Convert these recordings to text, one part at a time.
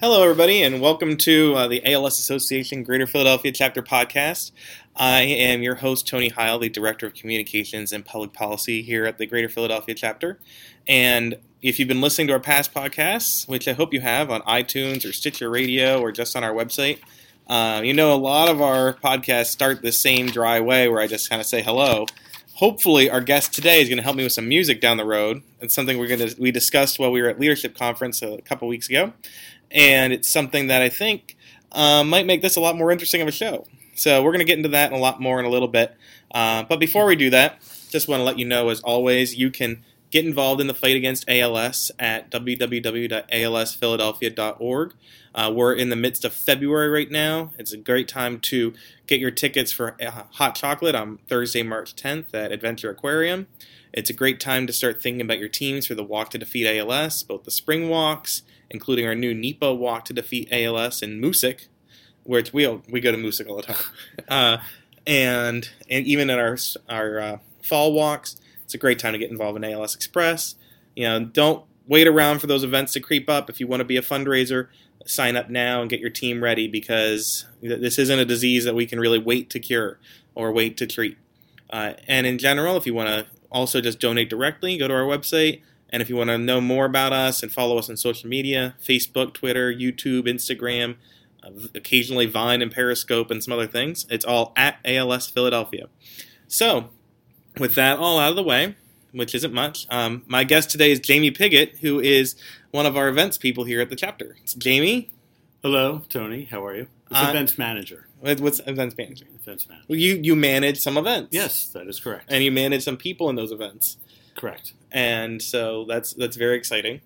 Hello, everybody, and welcome to uh, the ALS Association Greater Philadelphia Chapter podcast. I am your host, Tony Heyl, the Director of Communications and Public Policy here at the Greater Philadelphia Chapter. And if you've been listening to our past podcasts, which I hope you have on iTunes or Stitcher Radio or just on our website, uh, you know a lot of our podcasts start the same dry way where I just kind of say hello. Hopefully, our guest today is going to help me with some music down the road. It's something we're going to we discussed while we were at leadership conference a couple weeks ago, and it's something that I think uh, might make this a lot more interesting of a show. So we're going to get into that in a lot more in a little bit. Uh, but before we do that, just want to let you know, as always, you can get involved in the fight against ALS at www.alsphiladelphia.org. Uh, we're in the midst of February right now. It's a great time to get your tickets for uh, hot chocolate on Thursday, March 10th at Adventure Aquarium. It's a great time to start thinking about your teams for the Walk to Defeat ALS, both the spring walks, including our new NEPA Walk to Defeat ALS in Moosic, which we we go to Moosic all the time, uh, and and even in our our uh, fall walks, it's a great time to get involved in ALS Express. You know, don't wait around for those events to creep up. If you want to be a fundraiser, sign up now and get your team ready because this isn't a disease that we can really wait to cure or wait to treat. Uh, and in general, if you want to also just donate directly, go to our website. And if you want to know more about us and follow us on social media Facebook, Twitter, YouTube, Instagram, uh, occasionally Vine and Periscope and some other things, it's all at ALS Philadelphia. So, with that all out of the way, which isn't much, um, my guest today is Jamie Piggott, who is one of our events people here at the chapter. It's Jamie. Hello, Tony. How are you? It's uh, events manager. What's events manager? Events manager. Well, you you manage some events. Yes, that is correct. And you manage some people in those events. Correct. And so that's that's very exciting.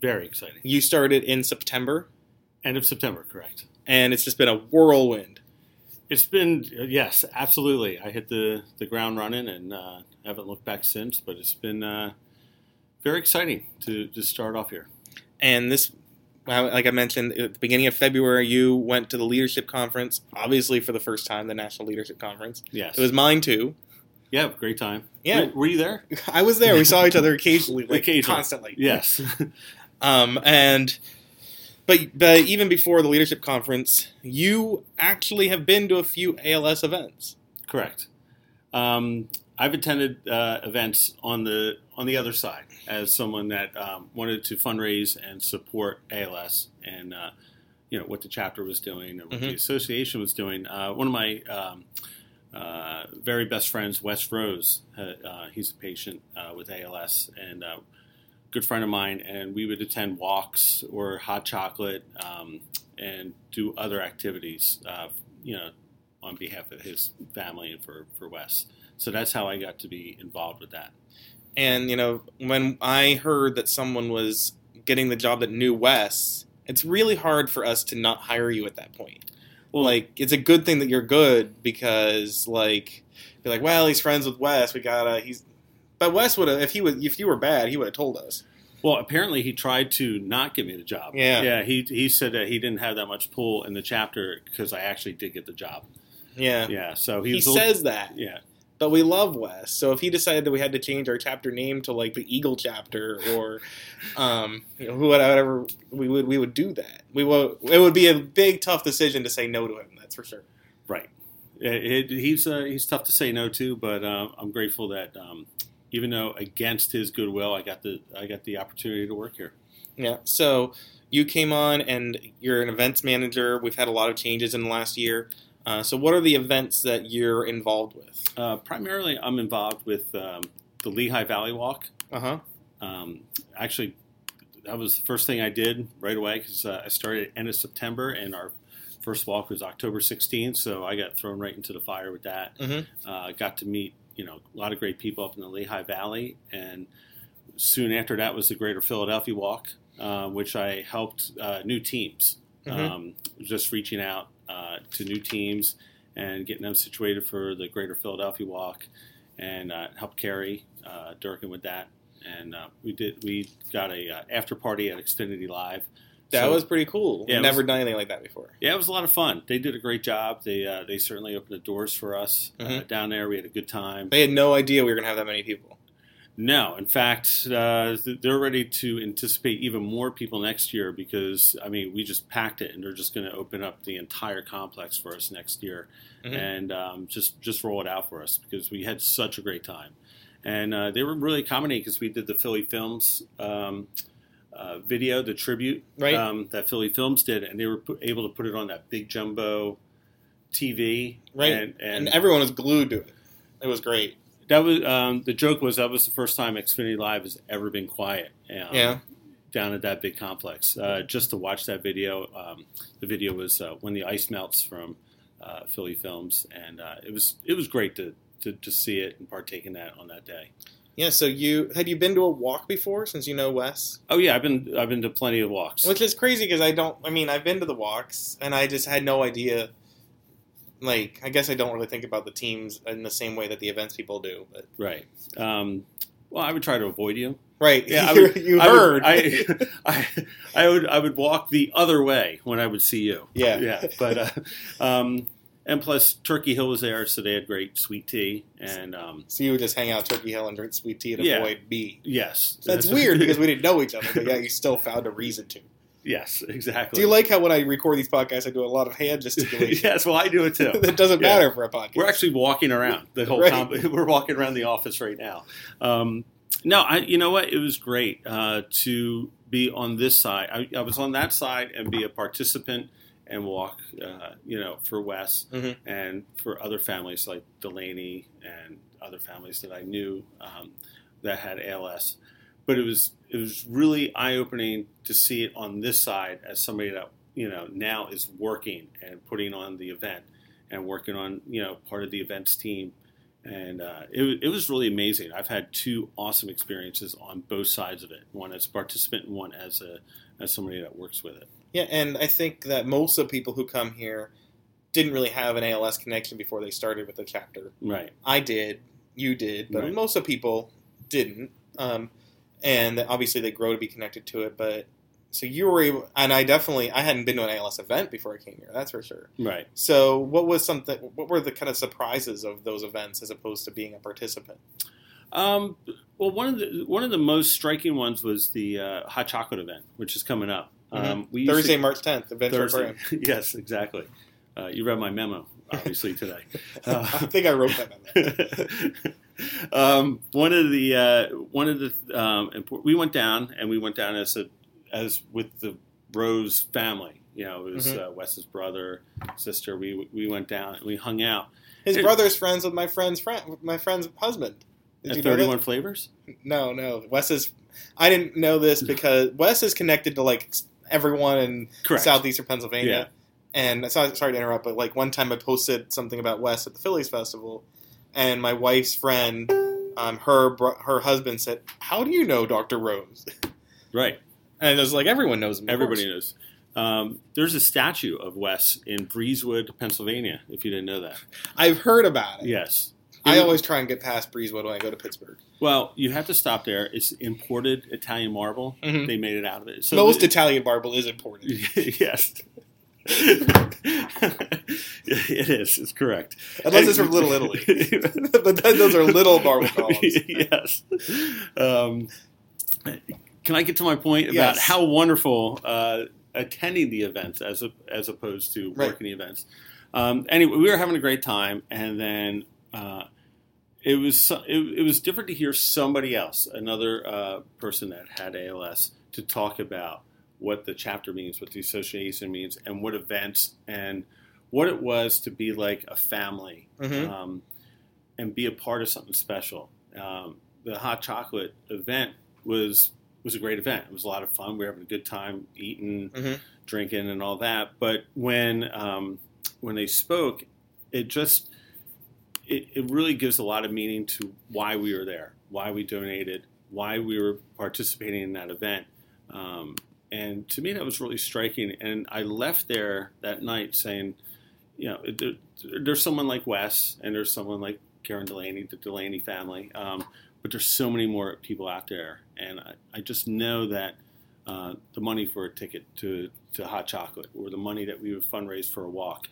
Very exciting. You started in September. End of September, correct. And it's just been a whirlwind. It's been yes, absolutely. I hit the the ground running and uh, haven't looked back since. But it's been uh, very exciting to to start off here. And this, like I mentioned at the beginning of February, you went to the leadership conference, obviously for the first time, the National Leadership Conference. Yes, it was mine too. Yeah, great time. Yeah, were, were you there? I was there. We saw each other occasionally, like occasionally. constantly. Yes. um, and but but even before the leadership conference, you actually have been to a few ALS events. Correct. Um, I've attended uh, events on the on the other side as someone that um, wanted to fundraise and support ALS and uh, you know what the chapter was doing and what mm-hmm. the association was doing. Uh, one of my um, uh, very best friends, Wes Rose, uh, he's a patient uh, with ALS and a good friend of mine, and we would attend walks or hot chocolate um, and do other activities, uh, you know, on behalf of his family and for, for Wes. So that's how I got to be involved with that. And, you know, when I heard that someone was getting the job that knew Wes, it's really hard for us to not hire you at that point. Like, it's a good thing that you're good because, like, you're like, well, he's friends with Wes. We gotta, he's, but Wes would have, if he was, if you were bad, he would have told us. Well, apparently he tried to not give me the job. Yeah, yeah. He he said that he didn't have that much pull in the chapter because I actually did get the job. Yeah, yeah. So he, he says that. Yeah, but we love Wes. So if he decided that we had to change our chapter name to like the Eagle chapter or um, you know, whatever, we would we would do that. We would. It would be a big tough decision to say no to him. That's for sure. Right. It, it, he's uh, he's tough to say no to, but uh, I'm grateful that um, even though against his goodwill, I got the I got the opportunity to work here. Yeah. So you came on, and you're an events manager. We've had a lot of changes in the last year. Uh, so, what are the events that you're involved with? Uh, primarily, I'm involved with um, the Lehigh Valley Walk. Uh huh. Um, actually, that was the first thing I did right away because uh, I started end of September, and our first walk was October 16th. So I got thrown right into the fire with that. Mm-hmm. Uh, got to meet you know a lot of great people up in the Lehigh Valley, and soon after that was the Greater Philadelphia Walk, uh, which I helped uh, new teams, mm-hmm. um, just reaching out uh, to new teams and getting them situated for the Greater Philadelphia Walk, and uh, helped Carrie uh, Durkin with that. And uh, we did we got a after party at Xfinity Live. That so, was pretty cool. Yeah, never was, done anything like that before. Yeah, it was a lot of fun. They did a great job. They uh, they certainly opened the doors for us uh, mm-hmm. uh, down there. We had a good time. They had no idea we were going to have that many people. No, in fact, uh, they're ready to anticipate even more people next year because I mean we just packed it, and they're just going to open up the entire complex for us next year, Mhm. and um, just just roll it out for us because we had such a great time, and uh, they were really accommodating because we did the Philly Films. Um, uh, video, the tribute Right. um, that Philly Films did, and they were able to put it on that big jumbo TV, Right. And, and and everyone was glued to it. It was great. That was um, the joke was that was the first time Xfinity Live has ever been quiet. um, Yeah. Down at that big complex, uh, just to watch that video. Um, the video was uh, when the ice melts from uh, Philly Films, and uh, it was it was great to, to to see it and partake in that on that day. Yeah. So you had you been to a walk before since you know Wes? Oh yeah, I've been I've been to plenty of walks. Which is crazy because I don't. I mean, I've been to the walks and I just had no idea. Like, I guess I don't really think about the teams in the same way that the events people do. But Right. Um, well, I would try to avoid you. right, Yeah, I you would, you I would- heard. I, I, I would I would walk the other way when I would see you. yeah, Yeah, but uh, um, and plus Turkey Hill was there, so they had great sweet tea and um, So you would just hang out Turkey Hill and drink sweet tea and Yeah. avoid me. yes, That's weird because we didn't know each other, but yeah, you still found a reason to. Yes exactly. Do you like how when I record these podcasts, I do a lot of hand gesticulation? yes, well I do it too. that doesn't Yeah. matter for a podcast. We're actually walking around the whole Right. comp- We're walking around the office right now. Um, no, I, you know what? It was great uh, to be on this side. I, I was on that side and be a participant and walk, uh, you know, for Wes Mhm. and for other families like Delaney and other families that I knew um, that had ALS. But it was it was really eye opening to see it on this side as somebody that you know now is working and putting on the event and working on you know part of the events team and uh, it, it was really amazing i've had two awesome experiences on both sides of it one as a participant and one as a as somebody that works with it Yeah, and I think that most of the people who come here didn't really have an ALS connection before they started with the chapter. right I did, you did, but Right. most of people didn't. Um, and obviously they grow to be connected to it. But so you were able, and I definitely I hadn't been to an ALS event before I came here. That's for sure. right So what was something? What were the kind of surprises of those events as opposed to being a participant? um, well one of the one of the most striking ones was the uh, hot chocolate event which is coming up um, we used to- Thursday, March tenth, Adventure Thursday. Yes exactly uh, you read my memo obviously today Uh, I think I wrote that. Memo. um, one of the uh, one of the um, impor- we went down and we went down as a as with the Rose family. You know, it was Mhm. uh, Wes's brother, sister. We we went down and we hung out His It- brother's friends with my friend's friend, my friend's husband. Did at? Thirty One Flavors. No, no. Wes is. I didn't know this because Wes is connected to like everyone in Correct. southeastern Pennsylvania. Yeah. And sorry, sorry to interrupt, but like one time I posted something about Wes at the Phillies Phestival, and my wife's friend, um, her her husband said, "How do you know Dr. Rose?" Right. And it was like everyone knows him. Everybody knows. Um, there's a statue of Wes in Breezewood, Pennsylvania. If you didn't know that. I've heard about it. Yes. I always try and get past Breezewood when I go to Pittsburgh. Well, you have to stop there. It's imported Italian marble. Mhm. They made it out of it. So Most Italian marble is imported. yes. it is. It's correct. Unless it's from Little Italy. but then those are little marble columns. yes. Um, can I get to my point about Yes. how wonderful uh, attending the events as a, as opposed to Right. working the events? Um, anyway, we were having a great time, and then uh, it was it, it was different to hear somebody else, another uh, person that had ALS, to talk about what the chapter means, what the association means, and what events and what it was to be like a family Mhm. um, and be a part of something special. Um, the hot chocolate event was was a great event. It was a lot of fun. We were having a good time eating, Mhm. drinking, and all that. But when um, when they spoke, it just it, it really gives a lot of meaning to why we were there, why we donated, why we were participating in that event. Um, and to me, that was really striking. And I left there that night saying, you know, there, there's someone like Wes, and there's someone like Karen Delaney, the Delaney family, um, but there's so many more people out there, and I, I just know that uh, the money for a ticket to, to hot chocolate or the money that we would fundraise for a walk,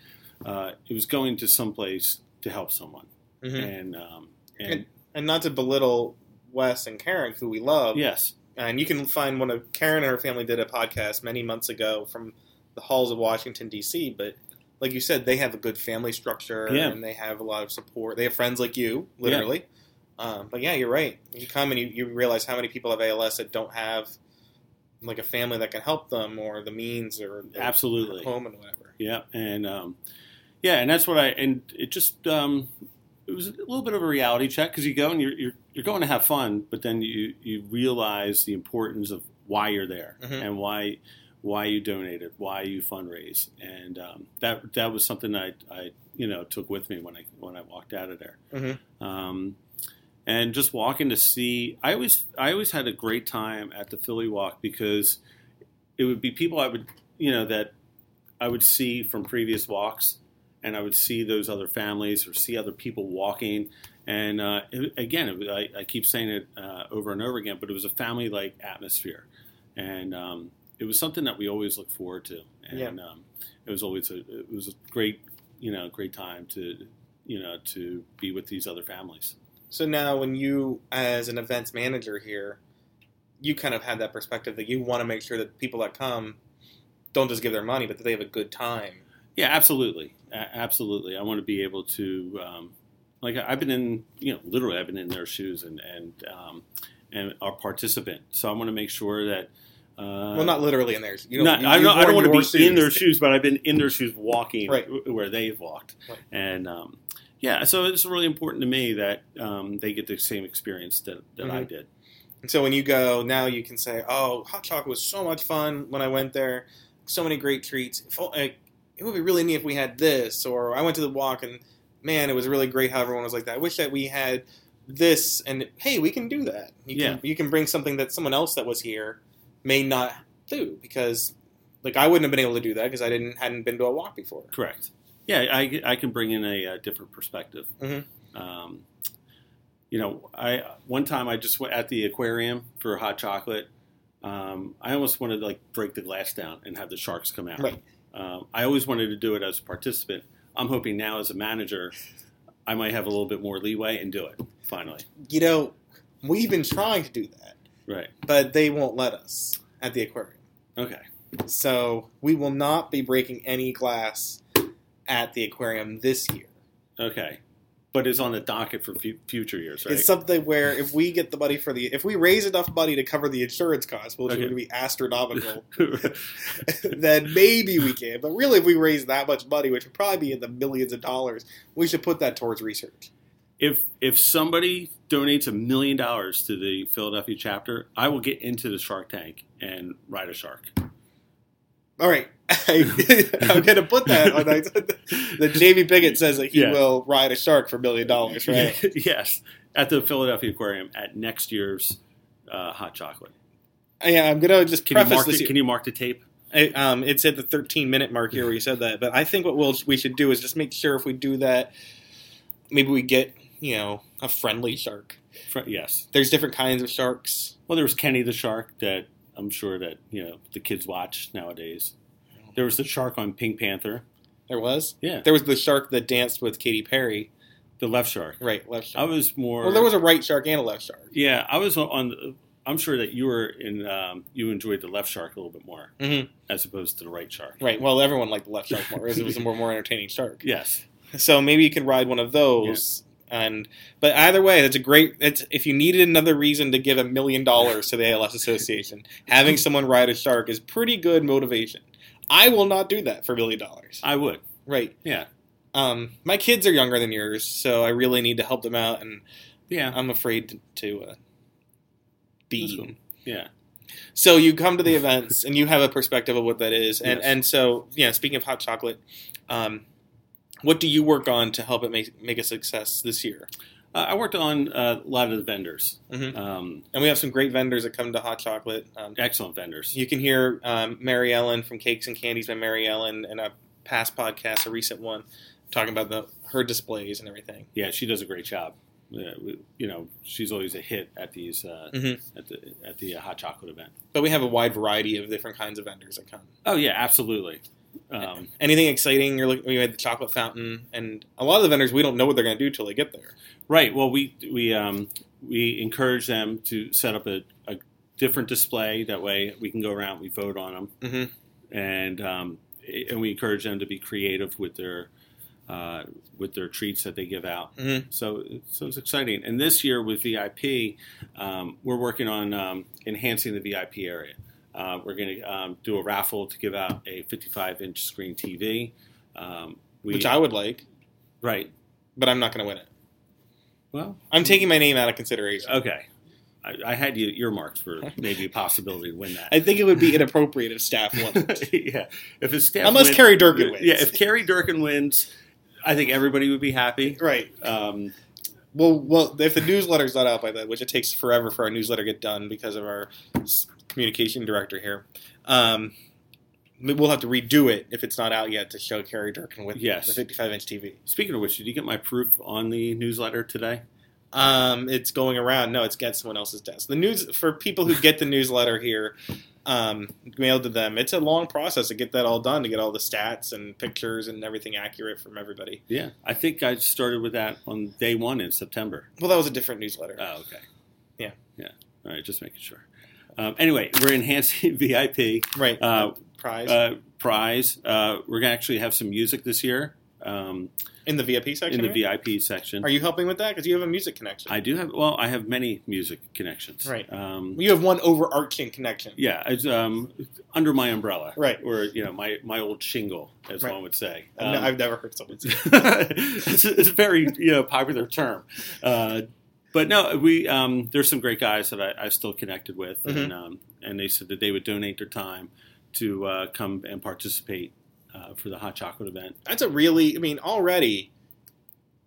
uh, it was going to someplace to help someone, Mhm. and um, and and not to belittle Wes and Karen, who we love. Yes. And you can find one of Karen and her family did a podcast many months ago from the halls of Washington D.C. But like you said, they have a good family structure Yeah. and they have a lot of support. They have friends like you, literally. Um, but yeah, you're right. You come and you, you realize how many people have ALS that don't have like a family that can help them or the means or Absolutely. home and whatever. Yeah, and um, yeah, and that's what I and it just um, it was a little bit of a reality check because you go and you're, you're you're going to have fun, but then you you realize the importance of why you're there Mhm. and why why you donated, why you fundraise, and um, that that was something I I you know took with me when I when I walked out of there. Mhm. Um, and just walking to see, I always I always had a great time at the Philly Walk because it would be people I would you know that I would see from previous walks, and I would see those other families or see other people walking. And uh, it, again, it, I, I keep saying it uh, over and over again, but it was a family-like atmosphere, and um, it was something that we always look forward to. And Yeah. um, it was always a it was a great you know great time to you know to be with these other families. So now, when you, as an events manager here, you kind of have that perspective that you want to make sure that people that come don't just give their money, but that they have a good time. Yeah, absolutely, a- absolutely. I want to be able to, um, like, I've been in, you know, literally, I've been in their shoes and and um, and our participant. So I want to make sure that. Uh, well, not literally in theirs. You don't, you- I don't, I don't want to be in their shoes. shoes, but I've been in their shoes walking Right. where they've walked, Right. and um, yeah, so it's really important to me that um, they get the same experience that, that I Mhm. did. And so when you go now, you can say, "Oh, hot chocolate was so much fun when I went there. So many great treats. If, it would be really neat if we had this." Or I went to the walk and man, it was really great how everyone was like that. I wish that we had this. And hey, we can do that. You Yeah. can, you can bring something that someone else that was here may not do because, like, I wouldn't have been able to do that because I didn't hadn't been to a walk before. Correct. Yeah, I, I can bring in a, uh different perspective. Mhm. Um, you know, I one time I just went at the aquarium for hot chocolate. Um, I almost wanted to like break the glass down and have the sharks come out. Right. Um, I always wanted to do it as a participant. I'm hoping now as a manager, I might have a little bit more leeway and do it finally. You know, we've been trying to do that, Right. but they won't let us at the aquarium. Okay. So we will not be breaking any glass at the aquarium this year. Okay. But it's on the docket for fu- future years, right? It's something where if we get the money for the, if we raise enough money to cover the insurance costs, which Okay. would be astronomical, then maybe we can. But really, if we raise that much money, which would probably be in the millions of dollars, we should put that towards research. if if somebody donates a million dollars to the Philadelphia chapter, I will get into the Shark Tank and ride a shark. All right, I, am going to put that on. The Jamie Piggott says that he Yeah. will ride a shark for a million dollars, right? yes, at the Philadelphia Aquarium at next year's uh, hot chocolate. Yeah, I'm going to just Can you mark this. the, Can you mark the tape? I, um, it's at the 13 minute mark here where you said that, but I think what we'll, we should do is just make sure if we do that, maybe we get you know a friendly shark. Fr- Yes. There's different kinds of sharks. Well, there was Kenny the shark that I'm sure that you know the kids watch nowadays. There was the shark on Pink Panther. There was. Yeah, There was the shark that danced with Katy Perry. the left shark. Right, left shark. I was more. well, there was a right shark and a left shark. Yeah, I was on. the- I'm sure that you were in. Um, you enjoyed the left shark a little bit more hmm as opposed to the right shark. Right. Well, everyone liked the left shark more. It was a more more entertaining shark. Yes. So maybe you can ride one of those. And but either way, that's a great. It's if you needed another reason to give a million dollars to the ALS Association, having someone ride a shark is pretty good motivation. I will not do that for a million dollars. I would. Right. Yeah. Um, my kids are younger than yours, so I really need to help them out, and Yeah. I'm afraid to, to uh, cool. Yeah. So you come to the events and you have a perspective of what that is, and Yes. and so yeah. Speaking of hot chocolate, um, what do you work on to help it make make a success this year? Uh, I worked on uh, a lot of the vendors. Mhm. Um, And we have some great vendors that come to hot chocolate. Um, excellent vendors. you can hear um, Mary Ellen from Cakes and Candies by Mary Ellen in a past podcast, a recent one, talking about the her displays and everything. Yeah, she does a great job. We, you know, she's always a hit at these uh, Mhm. at the at the uh, hot chocolate event. But we have a wide variety of different kinds of vendors that come. Oh yeah, absolutely. Um, Anything exciting? You're looking. We had the chocolate fountain, and a lot of the vendors we don't know what they're going to do till they get there. right. Well, we we um, we encourage them to set up a, a different display. That way, we can go around, we vote on them, Mm-hmm. and um, and we encourage them to be creative with their uh, with their treats that they give out. Mhm. So so it's exciting. And this year with VIP, um, we're working on um, enhancing the VIP area. Uh, we're going to um, do a raffle to give out a 55 inch screen TV. Um, we, Which I would like, right. but I'm not going to win it. Well, I'm taking my name out of consideration. okay. I, I had you earmarked for maybe a possibility to win that. I think it would be inappropriate if staff won. yeah, if it's staff Unless win- Carrie Durkin wins. Yeah, if Carrie Durkin wins, I think everybody would be happy. right. Um, Well, well, if the newsletter's not out by then, which it takes forever for our newsletter to get done because of our communication director here, um, we'll have to redo it if it's not out yet to show Carrie Durkin with Yes. the 55 inch TV. speaking of which, did you get my proof on the newsletter today? Um, it's going around. No, it's at someone else's desk. The news for people who get the newsletter here, um, mailed to them. It's a long process to get that all done to get all the stats and pictures and everything accurate from everybody. Yeah, I think I started with that on day one in September. Well, that was a different newsletter. Oh, okay. Yeah. Yeah. All right, just making sure. Um, anyway, we're enhancing VIP right. uh, Prize uh, prize. Uh, we're going to actually have some music this year um, in the VIP section. in the right? VIP section. Are you helping with that? Because you have a music connection. I do have, well, I have many music connections. Right. Um, you have one overarching connection. yeah, it's um, under my umbrella. Right. Or, you know, my, my old shingle, as Right. one would say. I've Um, I've never heard someone say. it's, a, it's a very you know popular term. Uh, but no, we um, there's some great guys that I, I still connected with, Mm-hmm. and um, and they said that they would donate their time to uh, come and participate uh, for the hot chocolate event. That's a really. I mean, already,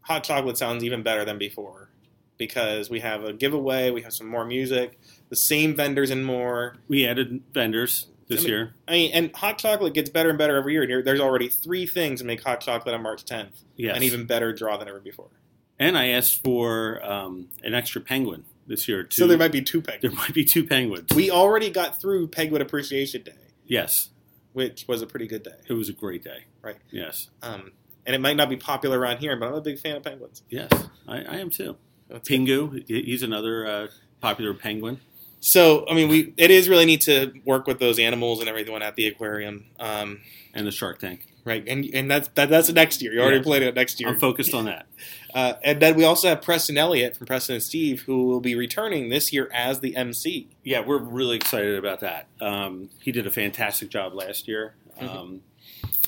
hot chocolate sounds even better than before because we have a giveaway. We have some more music, the same vendors and more. We added vendors this I mean, year. I mean, and hot chocolate gets better and better every year. There- There's already three things to make hot chocolate on March 10th, Yes, an even better draw than ever before. And I asked for um, an extra penguin this year too. So there might be two penguins. there might be two penguins. We already got through Penguin Appreciation Day, yes, which was a pretty good day. it was a great day. Right. Yes. Um, and it might not be popular around here, but I'm a big fan of penguins. Yes, I, I am too. That's Pingu, he- he's another uh, popular penguin. So, I mean, we it is really neat to work with those animals and everyone at the aquarium, um, and the Shark Tank. right? And and that's that, that's next year. You already played it next year. I'm focused on that. Uh, and then we also have Preston Elliott from Preston and Steve, who will be returning this year as the MC. Yeah, we're really excited about that. Um, he did a fantastic job last year, Mm-hmm. um,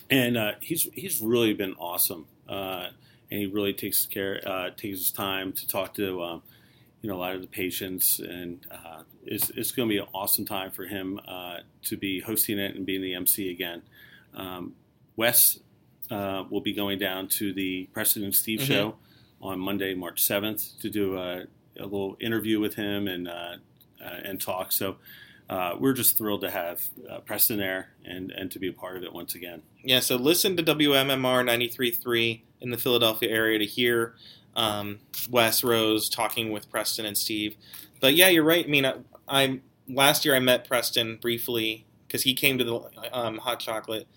and uh, he's he's really been awesome. Uh, and he really takes care uh, takes his time to talk to um, you know a lot of the patients, and uh, it's it's going to be an awesome time for him uh, to be hosting it and being the MC again. Um, Wes uh, will be going down to the Preston and Steve Mhm. show on Monday, March seventh, to do a, a little interview with him and uh, uh, and talk. So uh, we're just thrilled to have uh, Preston there and and to be a part of it once again. Yeah, so listen to WMMR 93.3 in the Philadelphia area to hear um, Wes Rose talking with Preston and Steve. But yeah, you're right. I mean, I, I last year I met Preston briefly because he came to the um, Hot Chocolate,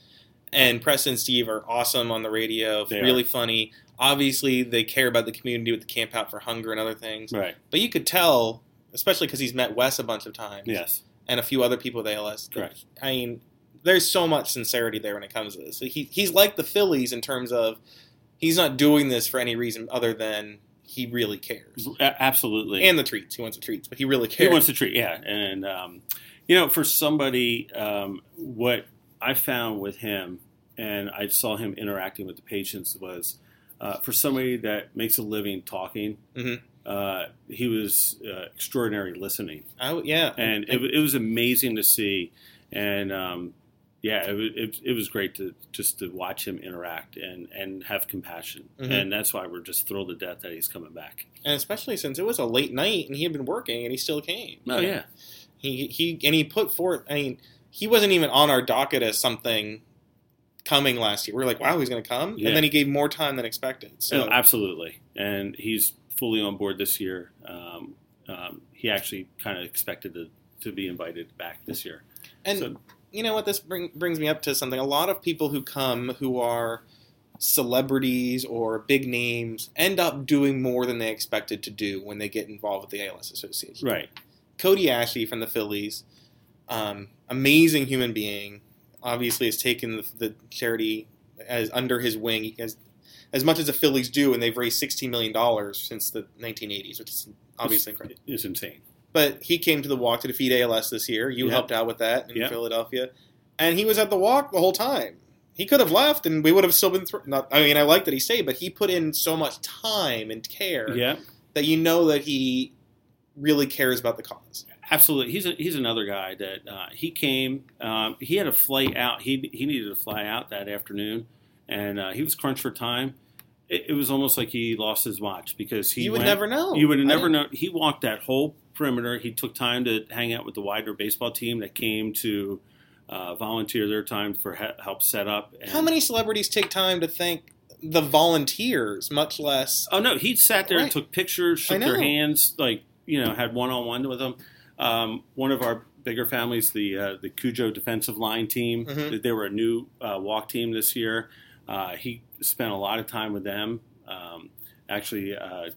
and Preston and Steve are awesome on the radio, They really funny. Obviously, they care about the community with the Camp Out for Hunger and other things. Right. But you could tell, especially because he's met Wes a bunch of times, Yes. and a few other people with ALS. Correct. I mean, there's so much sincerity there when it comes to this. He, he's like the Phillies in terms of he's not doing this for any reason other than he really cares. Absolutely. And the treats. He wants the treats, but he really cares. he wants to treat. Yeah. And um, you know, for somebody, um, what I found with him, and I saw him interacting with the patients was. Uh, for somebody that makes a living talking, Mhm. uh, he was uh, extraordinary listening. W- yeah. and it, it was amazing to see. And um, yeah, it, was- it, it was great to just to watch him interact and, and have compassion. Mhm. And that's why we're just thrilled to death that he's coming back. and especially since it was a late night and he had been working and he still came. Oh yeah, He he and he put forth. I mean, he wasn't even on our docket as something coming last year. We are like, wow, he's going to come, Yeah. and then he gave more time than expected. So No, absolutely. And he's fully on board this year. Um, um, he actually kind of expected to, to be invited back this year. and so, you know what this bring, brings me up to something a lot of people who come who are celebrities or big names end up doing more than they expected to do when they get involved with the ALS Association. Right. Cody Asche from the Phillies, um, amazing human being, obviously has taken the, the charity as under his wing. Has as much as the Phillies do, and they've raised sixteen million dollars since the 1980s, which is obviously incredible. It's insane. But he came to the walk to defeat ALS this year. You Yep. helped out with that in Yep. Philadelphia, and he was at the walk the whole time. He could have left, and we would have still been. Thr- not, I mean, I like that he stayed, but he put in so much time and care Yeah. that you know that he really cares about the cause. Absolutely, he's a, he's another guy that uh, he came. Um, he had a flight out. He he needed to fly out that afternoon, and uh, he was crunched for time. It, it was almost like he lost his watch because he you would went- never know. You would never didn't- He walked that whole perimeter. He took time to hang out with the Widener baseball team that came to uh, volunteer their time for he- help set up. And, How many celebrities take time to thank the volunteers, much less? Oh no, he sat there and took pictures, shook their hands, like you know, had one on one with them. Um, one of our bigger families, the uh, the Cujo defensive line team, Mhm. they were a new uh, walk team this year. Uh, he spent a lot of time with them. Um, actually, uh,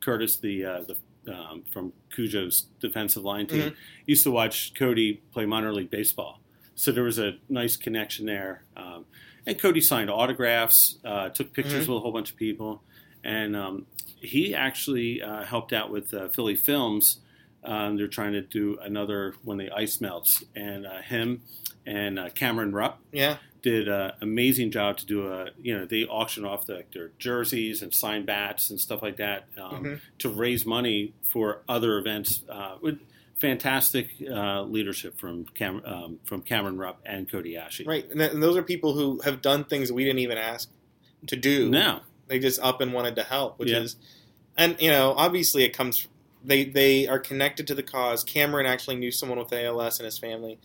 Curtis, the uh, the um, from Cujo's defensive line team, used to watch Cody play minor league baseball. So there was a nice connection there. Um, and Cody signed autographs, uh, took pictures with a whole bunch of people, and um, he actually uh, helped out with uh, Philly Films. Um, they're trying to do another when the ice melts, and uh, him and uh, Cameron Rupp Yeah, did an amazing job to do a you know they auction off the, their jerseys and signed bats and stuff like that um, Mhm. to raise money for other events uh, with fantastic uh, leadership from Cam, um, from Cameron Rupp and Cody Asche. right. And, th- and those are people who have done things we didn't even ask to do. Now, They just up and wanted to help, which Yeah. is, and you know, obviously it comes. They they are connected to the cause. Cameron actually knew someone with ALS in his family,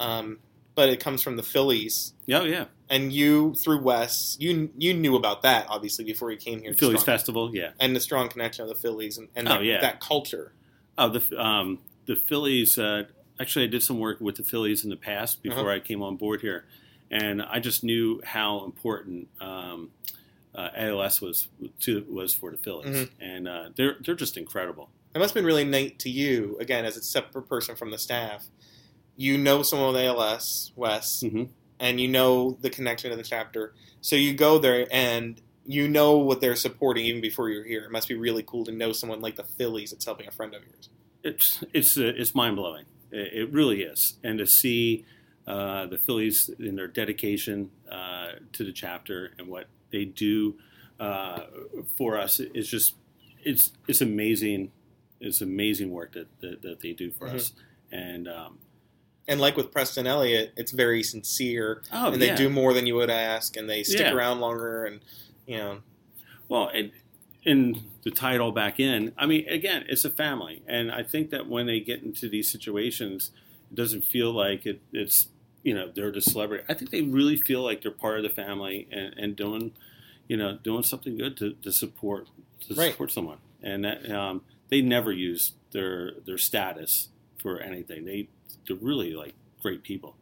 um, but it comes from the Phillies. oh yeah, And you through Wes, you you knew about that obviously before you came here. to Phillies Strong- Festival, yeah. and the strong connection of the Phillies and, and Oh, that, yeah. that culture. Oh, the um, the Phillies. Uh, actually, I did some work with the Phillies in the past before Uh-huh. I came on board here, and I just knew how important um, uh, ALS was to was for the Phillies, Mhm. and uh, they're they're just incredible. It must have been really neat to you, again, as a separate person from the staff. You know someone with ALS, Wes, hmm and you know the connection to the chapter. So you go there and you know what they're supporting even before you're here. It must be really cool to know someone like the Phillies that's helping a friend of yours. It's it's uh, it's mind blowing. It, it really is, and to see uh, the Phillies in their dedication uh, to the chapter and what they do uh, for us is just it's it's amazing. It's amazing work that that, that they do for Mhm. us, and um, And like with Preston Elliott, it's very sincere, oh and they yeah. do more than you would ask, and they stick Yeah. around longer, and you know, Well, and, and to tie it all back in, I mean, again, it's a family, and I think that when they get into these situations, it doesn't feel like it, it's you know they're the celebrity. I think they really feel like they're part of the family and, and doing you know doing something good to, to support to Right. support someone, and that, um, they never use their their status for anything. They they're really like great people.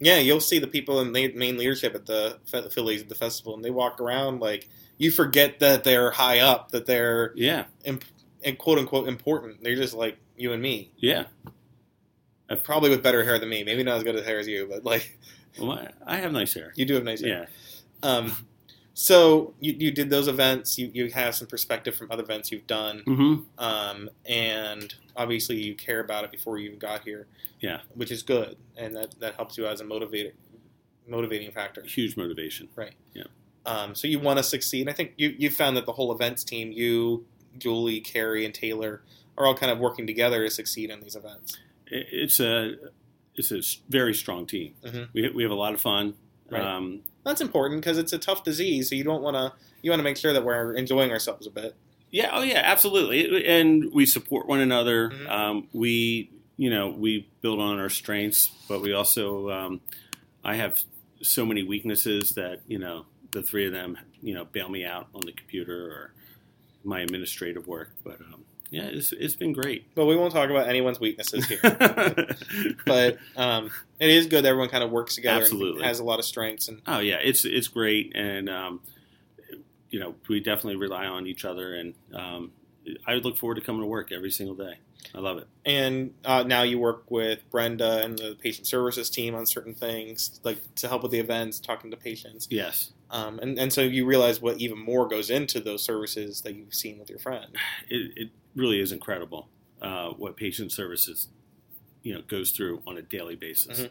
yeah, you'll see the people in the main leadership at the Phillies at the festival, and they walk around like you forget that they're high up, that they're Yeah, imp- and quote unquote important. They're just like you and me, yeah. Probably with better hair than me. Maybe not as good as hair as you, but like Well, I, have nice hair. you do have nice hair. Yeah. Um, so you, you did those events. You, you have some perspective from other events you've done, Mm-hmm. um, and obviously you care about it before you even got here. Yeah. which is good, and that, that helps you as a motivating motivating factor. Huge motivation. Right. Yeah. Um, so you want to succeed. I think you you found that the whole events team, you, Julie, Carrie, and Taylor, are all kind of working together to succeed in these events. It- It's a it's a very strong team. Mhm. We we have a lot of fun. Right. Um, That's important because it's a tough disease, so you don't want to you want to make sure that we're enjoying ourselves a bit. yeah. Oh yeah. Absolutely. And we support one another. Mhm. Um, we you know we build on our strengths, but we also um, I have so many weaknesses that you know the three of them you know bail me out on the computer or my administrative work. But um, yeah, it's it's been great. But we won't talk about anyone's weaknesses here. but um, it is good that everyone kind of works together Absolutely. and has a lot of strengths. And oh yeah, it's it's great, and um, you know we definitely rely on each other, and um, I look forward to coming to work every single day. I love it. and uh, now you work with Brenda and the patient services team on certain things, like to help with the events, talking to patients. Yes, Um, and, and so you realize what even more goes into those services that you've seen with your friend. it, it really is incredible uh, what patient services you know goes through on a daily basis.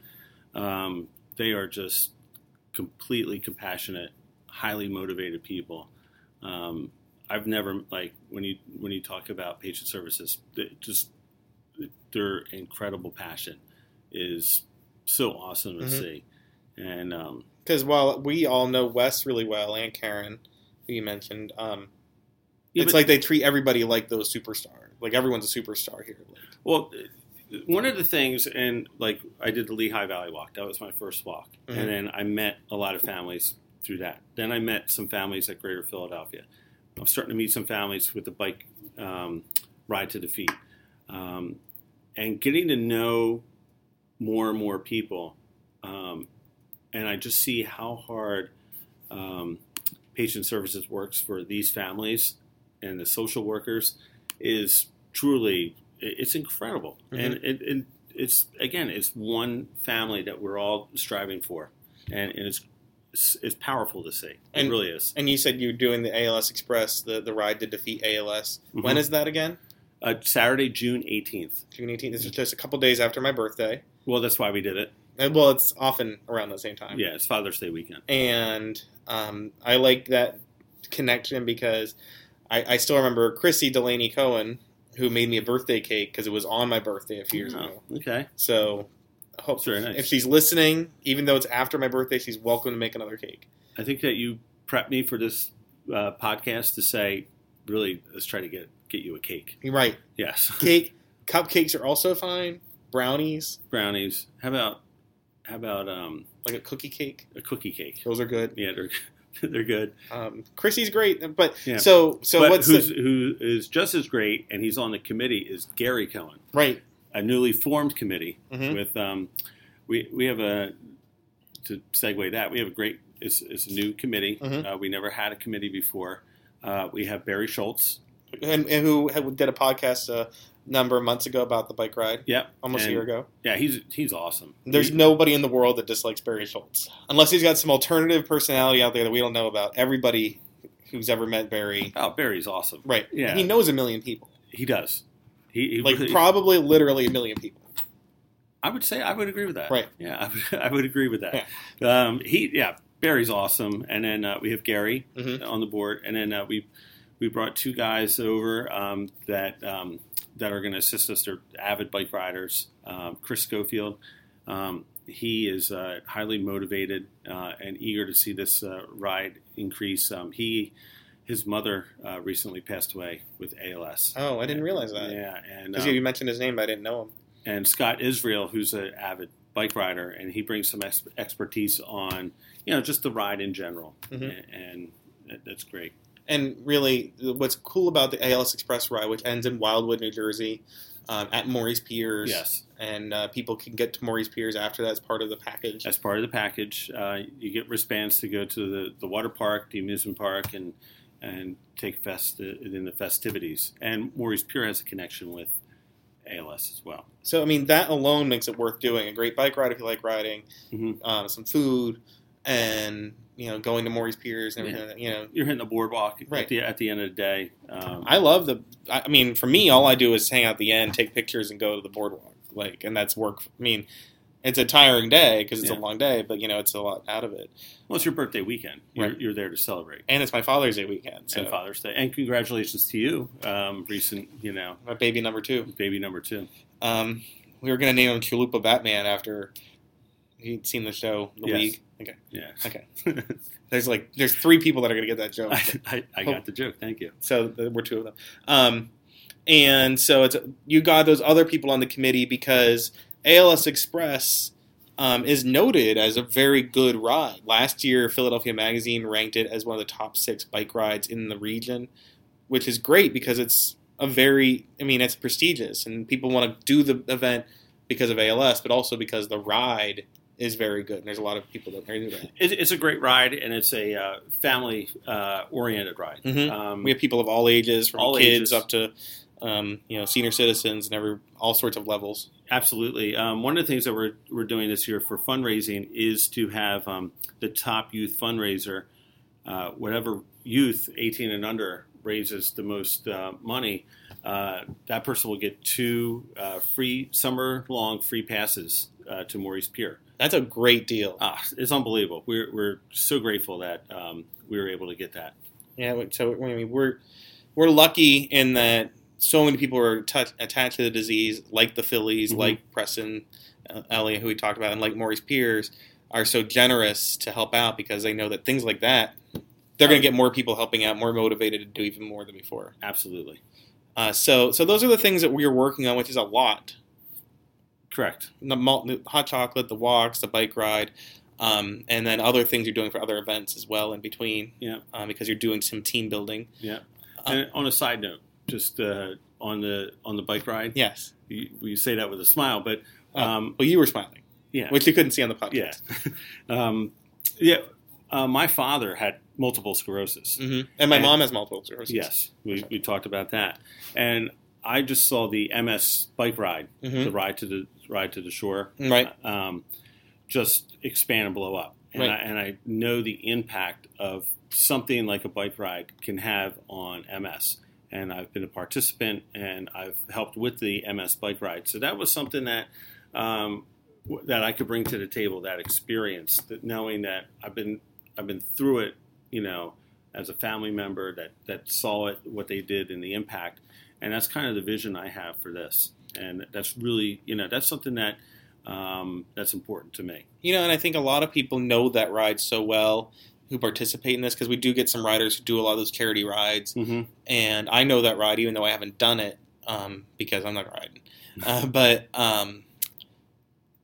Um, they are just completely compassionate, highly motivated people. Um, I've never like when you when you talk about patient services, just their incredible passion is so awesome to Mhm. see, and um, Because while we all know Wes really well and Karen, who you mentioned, um, yeah, it's but- like they treat everybody like those superstars. Like everyone's a superstar here. Well, one of the things, and like I did the Lehigh Valley Walk. That was my first walk, Mhm. and then I met a lot of families through that. Then I met some families at Greater Philadelphia. I'm starting to meet some families with the bike um, ride to defeat, um, and getting to know more and more people. Um, and I just see how hard um, patient services works for these families and the social workers is truly it's incredible and it, it, it's again it's one family that we're all striving for and, and it's, it's it's powerful to see it And- really is and you said you're doing the ALS Express, the, the ride to defeat ALS. When Mhm. is that again? uh, saturday june 18th June 18th. This is just a couple days after my birthday. well that's why we did it And, well, it's often around the same time. yeah it's father's day weekend and um, I like that connection because I, I still remember Chrissy Delaney Cohen, who made me a birthday cake because it was on my birthday a few years ago. Oh, okay So, I hope nice. if she's listening, even though it's after my birthday, she's welcome to make another cake. i think that you prepped me for this uh, podcast to say really let's try to get get you a cake You're right. yes Cake, cupcakes are also fine. Brownies, brownies how about how about um, like a cookie cake, a cookie cake those are good. yeah they're they're good Um, Chrissy's great, but Yeah. so so but what's who's, the, who is just as great, and he's on the committee, is Gary Cohen, right? a newly formed committee Mhm. with um, we we have a to segue that we have a great it's, it's a new committee. Mhm. Uh, we never had a committee before. Uh, we have Barry Schultz. And, and who did a podcast a number of months ago about the bike ride, Yep, almost a year ago. Yeah, he's he's awesome. There's He- nobody in the world that dislikes Barry Schultz, unless he's got some alternative personality out there that we don't know about. Everybody who's ever met Barry, oh Barry's awesome. right? Yeah. he knows a million people, He does. He, he like really- probably literally a million people. I would say I would agree with that. Right. Yeah, I would, I would agree with that. Um, he, yeah, Barry's awesome, and then uh, we have Gary Mhm. on the board, and then uh, we we brought two guys over um, that um, that are going to assist us. They're avid bike riders. Um, Chris Schofield, um, he is uh, highly motivated uh, and eager to see this uh, ride increase. Um, he his mother uh, recently passed away with ALS. Oh, I didn't realize that. Yeah, and Because um, you mentioned his name, but I didn't know him. and Scott Israel, who's an avid bike rider, and he brings some ex- expertise on you know just the ride in general, Mhm. and, and that's great. And really, what's cool about the ALS Express ride, which ends in Wildwood, New Jersey, um, at Morey's Piers, Yes, and uh, people can get to Morey's Piers after that as part of the package. as part of the package, uh, you get wristbands to go to the, the water park, the amusement park, and and take fest in the festivities. And Morey's Pier has a connection with ALS as well. So, I mean, that alone makes it worth doing. A great bike ride if you like riding, Mhm. um, some food, and you know, going to Morey's Piers and everything. You know, You're hitting the boardwalk Right. at the at the end of the day. Um, I love the. I I mean, for me, all I do is hang out at the end, take pictures, and go to the boardwalk. Like, and that's work. I mean, it's a tiring day because it's Yeah. a long day, but you know, it's a lot out of it. well, it's your birthday weekend. You're, Right. you're there to celebrate. And it's my Father's Day weekend, so and Father's Day. And congratulations to you, um, recent, you know, my baby number two. baby number two. Um, we were gonna name him Chalupa Batman after he'd seen the show, The Yes. League. Okay, Yeah. Okay. there's like there's three people that are gonna get that joke. I, I, I got the joke. Thank you. So we're two of them. Um, and so it's you got those other people on the committee because ALS Express um, is noted as a very good ride. Last year, Philadelphia Magazine ranked it as one of the top six bike rides in the region, which is great because it's a very, I mean, it's prestigious, and people want to do the event because of ALS, but also because the ride is very good. And there's a lot of people that are into that. It, it's a great ride, and it's a uh, family uh, oriented ride. Mhm. Um, We have people of all ages, from All kids ages. up to um, you know senior citizens and every all sorts of levels. Absolutely. Um, one of the things that we're, we're doing this year for fundraising is to have um, the top youth fundraiser, uh, whatever youth 18 and under raises the most uh, money, uh, that person will get two uh, free summer long free passes uh, to Morey's Pier. That's a great deal. Ah, it's unbelievable. We're, we're so grateful that um, we were able to get that. Yeah, so I mean, we're we're lucky in that so many people are touch, attached to the disease, like the Phillies, Mhm. like Preston uh, Elliot, who we talked about, and like Morey's Piers, are so generous to help out because they know that things like that, they're going to get more people helping out, more motivated to do even more than before. Absolutely. Uh, so, so those are the things that we are working on, which is a lot. Correct. The, malt, hot chocolate, the walks, the bike ride, um, and then other things you're doing for other events as well in between. Yeah. um, because you're doing some team building. Yeah. Um, And on a side note, just uh, on the on the bike ride, Yes. you, we say that with a smile, but um, Well, you were smiling, yeah, which you couldn't see on the yeah, podcast. um, yeah. Uh, my father had multiple sclerosis. hmm And my And- mom has multiple sclerosis. Yes, we, we talked about that, and I just saw the MS bike ride, Mhm. the ride to the ride to the shore, Right. um, just expand and blow up. And, Right. I, and I know the impact of something like a bike ride can have on MS. And I've been a participant and I've helped with the MS bike ride. So that was something that um, that I could bring to the table. That experience, that knowing that I've been I've been through it, you know, as a family member that that saw it, what they did, and the impact. And that's kind of the vision I have for this. And that's really, you know, that's something that um, that's important to me. You know, and I think a lot of people know that ride so well who participate in this because we do get some riders who do a lot of those charity rides, Mm-hmm. and I know that ride even though I haven't done it um, because I'm not riding. Uh, but um,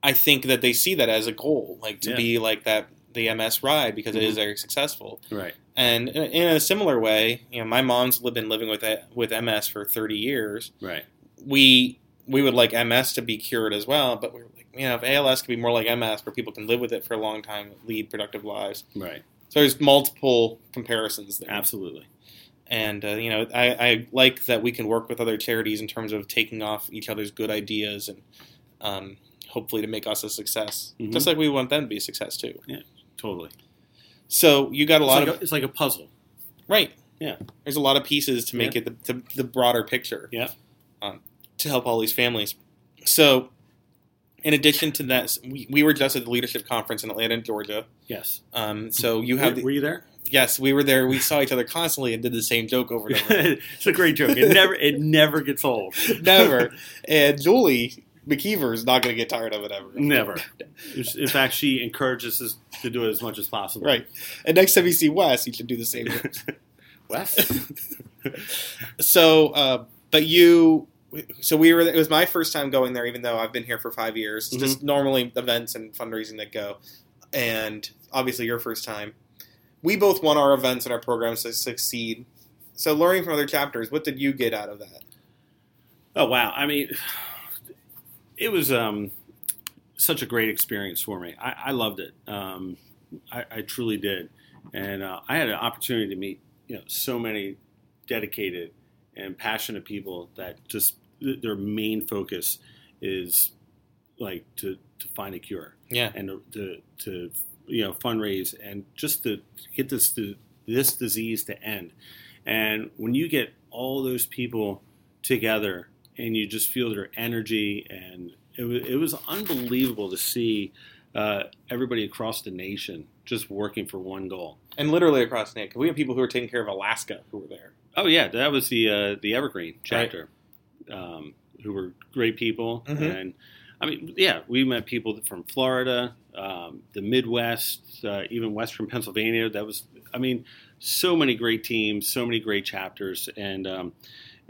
I think that they see that as a goal, like to Yeah. be like that the MS ride because it is very successful. Right. And in a similar way, you know, my mom's been living with it, with MS for 30 years. Right. We we would like MS to be cured as well, but we were like, you know, if ALS could be more like MS, where people can live with it for a long time, lead productive lives. Right. So there's multiple comparisons there. Absolutely. And uh, you know, I, I like that we can work with other charities in terms of taking off each other's good ideas and um, hopefully to make us a success, Mhm. just like we want them to be a success too. Totally. So you got a It's lot like, of a, it's like a puzzle. right. Yeah. there's a lot of pieces to make Yeah. it the, to the broader picture. Yeah. um, to help all these families. So, in addition to that, we, we were just at the leadership conference in Atlanta, Georgia. Yes. Um, so you have were, the, were you there? yes, we were there. We saw each other constantly and did the same joke over and over. it's a great joke. It never it never gets old. Never. And Julie McKeever is not going to get tired of it ever. Never. In fact, she encourages us to do it as much as possible. Right. And next time you see Wes, you should do the same. Wes. so, uh, but you, so we were. It was my first time going there, even though I've been here for five years. It's Mm-hmm. just normally events and fundraising that go, and obviously your first time. We both want our events and our programs to succeed. So, learning from other chapters, what did you get out of that? Oh wow! I mean, it was um, such a great experience for me. I, I loved it. Um, I, I truly did, and uh, I had an opportunity to meet you know so many dedicated and passionate people that just their main focus is like to, to find a cure Yeah. and to, to, to you know fundraise and just to get this to, this disease to end. And when you get all those people together and you just feel their energy and it was, it was unbelievable to see uh, everybody across the nation just working for one goal. And literally across the nation, we have people who are taking care of Alaska who were there. Oh yeah, that was the uh, the Evergreen chapter, um, who were great people, Mhm. and I mean, yeah, we met people from Florida, um, the Midwest, uh, even Western Pennsylvania. That was, I mean, so many great teams, so many great chapters, and um,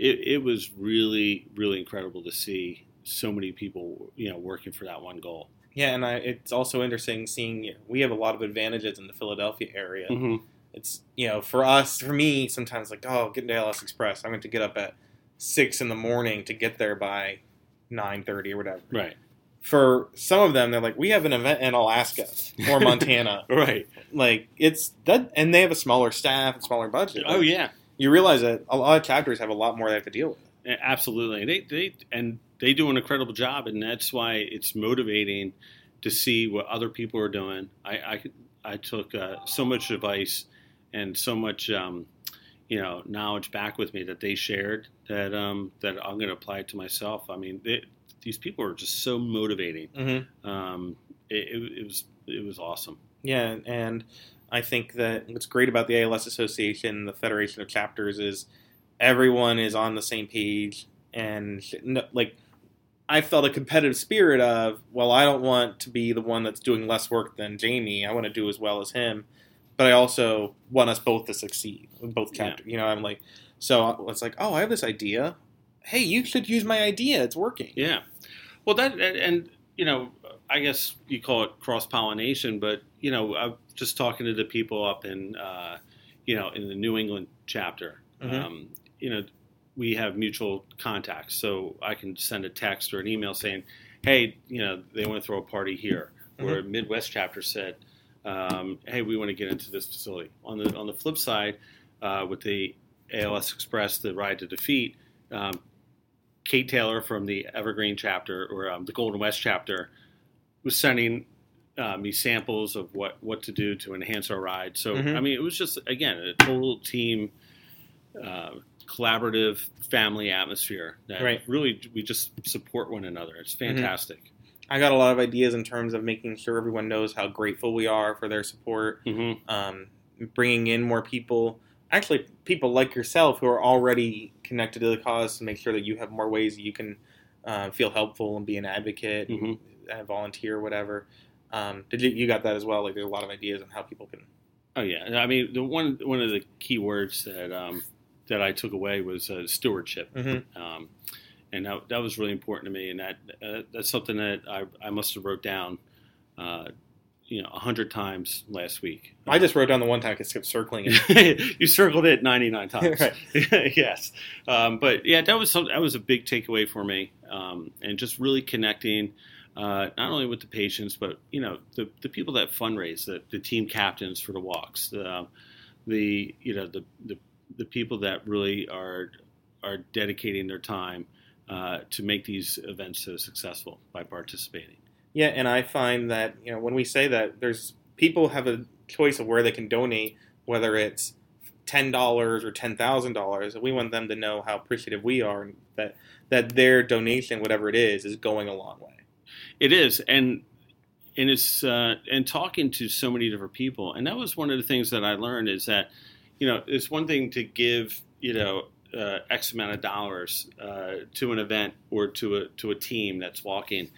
it, it was really, really incredible to see so many people, you know, working for that one goal. Yeah, and I, it's also interesting seeing you know, we have a lot of advantages in the Philadelphia area. Mm-hmm. It's you know for us, for me, sometimes like oh, getting to ALS Express, I'm going to get up at six in the morning to get there by nine thirty or whatever. Right. For some of them, they're like, we have an event in Alaska or Montana. Right. like it's that, and they have a smaller staff and smaller budget. Oh yeah. You realize that a lot of chapters have a lot more they have to deal with. Absolutely. They they and they do an incredible job, and that's why it's motivating to see what other people are doing. I I, I took uh, so much advice and so much um, you know knowledge back with me that they shared that um, that I'm going to apply it to myself. I mean, they, these people are just so motivating. Mm-hmm. Um, it, it, it was it was awesome. Yeah, and I think that what's great about the ALS Association, the Federation of Chapters, is everyone is on the same page, and like I felt a competitive spirit of, well, I don't want to be the one that's doing less work than Jamey. I want to do as well as him, but I also want us both to succeed, both Yeah. chapters. You know, I'm like, so it's like, oh, I have this idea. Hey, you should use my idea. It's working. Yeah. Well, that and, you know, I guess you call it cross pollination, but you know, I'm just talking to the people up in, uh, you know, in the New England chapter. Mhm. Um, you know, we have mutual contacts, so I can send a text or an email saying, "Hey, you know, they want to throw a party here." Where Midwest chapter said, um, "Hey, we want to get into this facility." On the on the flip side, uh, with the ALS Express, the Ride to Defeat. Um, Kate Taylor from the Evergreen chapter or um, the Golden West chapter was sending uh, me samples of what, what to do to enhance our ride. So, Mhm. I mean, it was just, again, a total team, uh, collaborative family atmosphere that Right. really we just support one another. It's fantastic. I got a lot of ideas in terms of making sure everyone knows how grateful we are for their support. hmm um, bringing in more people, actually people like yourself who are already connected to the cause to make sure that you have more ways you can uh, feel helpful and be an advocate, Mhm. and volunteer, whatever. Um, did you, you got that as well? Like there's a lot of ideas on how people can. Oh yeah, I mean, the one one of the key words that um, that I took away was uh, stewardship. Mhm. um, and that, that was really important to me. And that uh, that's something that I, I must have wrote down, uh, you know, a hundred times last week. I just wrote down the one time I kept circling it. you circled it ninety nine times. Yes, um, but yeah, that was some, that was a big takeaway for me, um, and just really connecting. Uh, not only with the patients, but you know the, the people that fundraise, the, the team captains for the walks, the, the you know the, the the people that really are are dedicating their time uh, to make these events so successful by participating. Yeah, and I find that you know when we say that there's people have a choice of where they can donate, whether it's ten dollars or ten thousand dollars. We want them to know how appreciative we are, and that that their donation, whatever it is, is going a long way. It is, and and it's uh, and talking to so many different people, and that was one of the things that I learned is that you know it's one thing to give you know uh, X amount of dollars uh, to an event or to a to a team that's walking,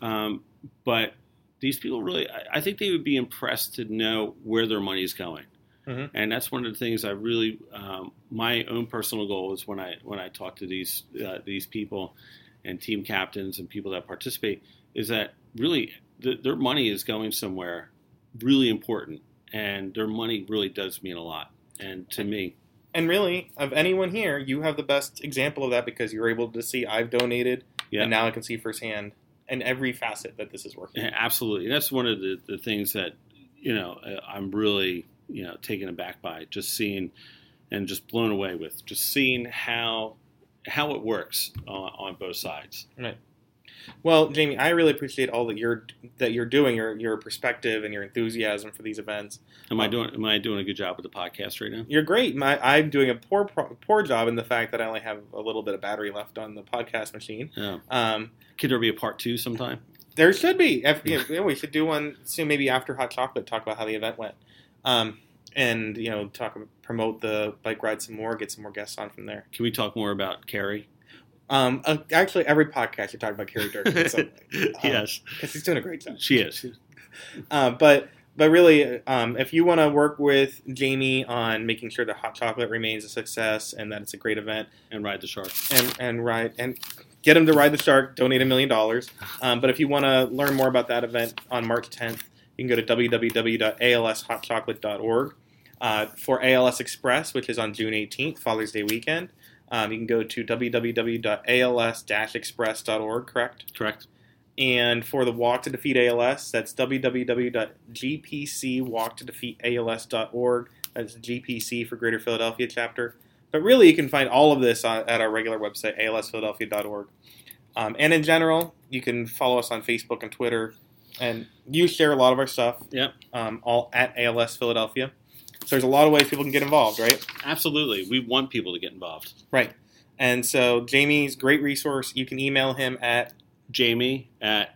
um, but these people really, I, I think they would be impressed to know where their money is going. Mhm. And that's one of the things I really, um, my own personal goal is when I when I talk to these uh, these people and team captains and people that participate is that really th- their money is going somewhere really important, and their money really does mean a lot. And to me, And really, of anyone here, you have the best example of that because you're able to see I've donated, Yeah. and now I can see firsthand in every facet that this is working. Yeah, absolutely. That's one of the, the things that you know uh, I'm really you know taken aback by just seeing and just blown away with just seeing how how it works on, on both sides. Well, Jamey, I really appreciate all that you're that you're doing, your your perspective and your enthusiasm for these events. Am I doing Am I doing a good job with the podcast right now? You're great. My, I'm doing a poor poor job in the fact that I only have a little bit of battery left on the podcast machine. Yeah. Um, Could there be a part two sometime? there should be. If, you know, we should do one soon, maybe after Hot Chocolate. Talk about how the event went, um, and you know, talk promote the bike ride some more, get some more guests on from there. Can we talk more about Carrie? Um, uh, actually, every podcast you talk about Carrie Durkin some way yes, because he's doing a great job. she is. Uh, but but really, um, if you want to work with Jamey on making sure that Hot Chocolate remains a success and that it's a great event, And ride the shark. and and ride and get him to ride the shark, donate a million dollars. Um, But if you want to learn more about that event on March 10th, you can go to www.alshotchocolate.org. Uh, for ALS Express, which is on June 18th, Father's Day weekend, Um, you can go to www.als-express.org, correct? Correct. And for the Walk to Defeat ALS, that's www.gpcwalktodefeatals.org. That's GPC for Greater Philadelphia chapter. But really, you can find all of this on, at our regular website, alsphiladelphia.org. Um, and in general, you can follow us on Facebook and Twitter. And you share a lot of our stuff, Yep. um, all at ALS Philadelphia. So there's a lot of ways people can get involved, right? Absolutely. We want people to get involved. Right. And so Jamey's great resource. You can email him at, Jamie at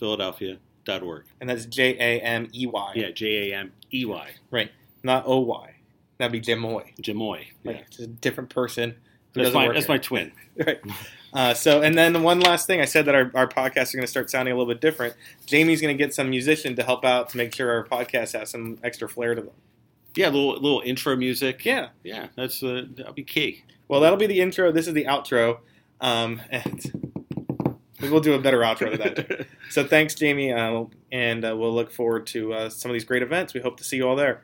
alsphiladelphia.org. and that's J A M E Y. Yeah, J A M E Y. Right. Not O Y. That'd be Jamoy. Jamoy. Like, Yeah. it's a different person. That's my that's my twin. right. Uh, so, and then the one last thing I said that our, our podcasts are going to start sounding a little bit different. Jamey's going to get some musician to help out to make sure our podcast has some extra flair to them. Yeah, little little intro music. Yeah. Yeah, that's uh, that'll be key. Well, that'll be the intro. This is the outro. Um, and we will do a better outro to that. So thanks, Jamie, uh, and uh, we'll look forward to uh, some of these great events. We hope to see you all there.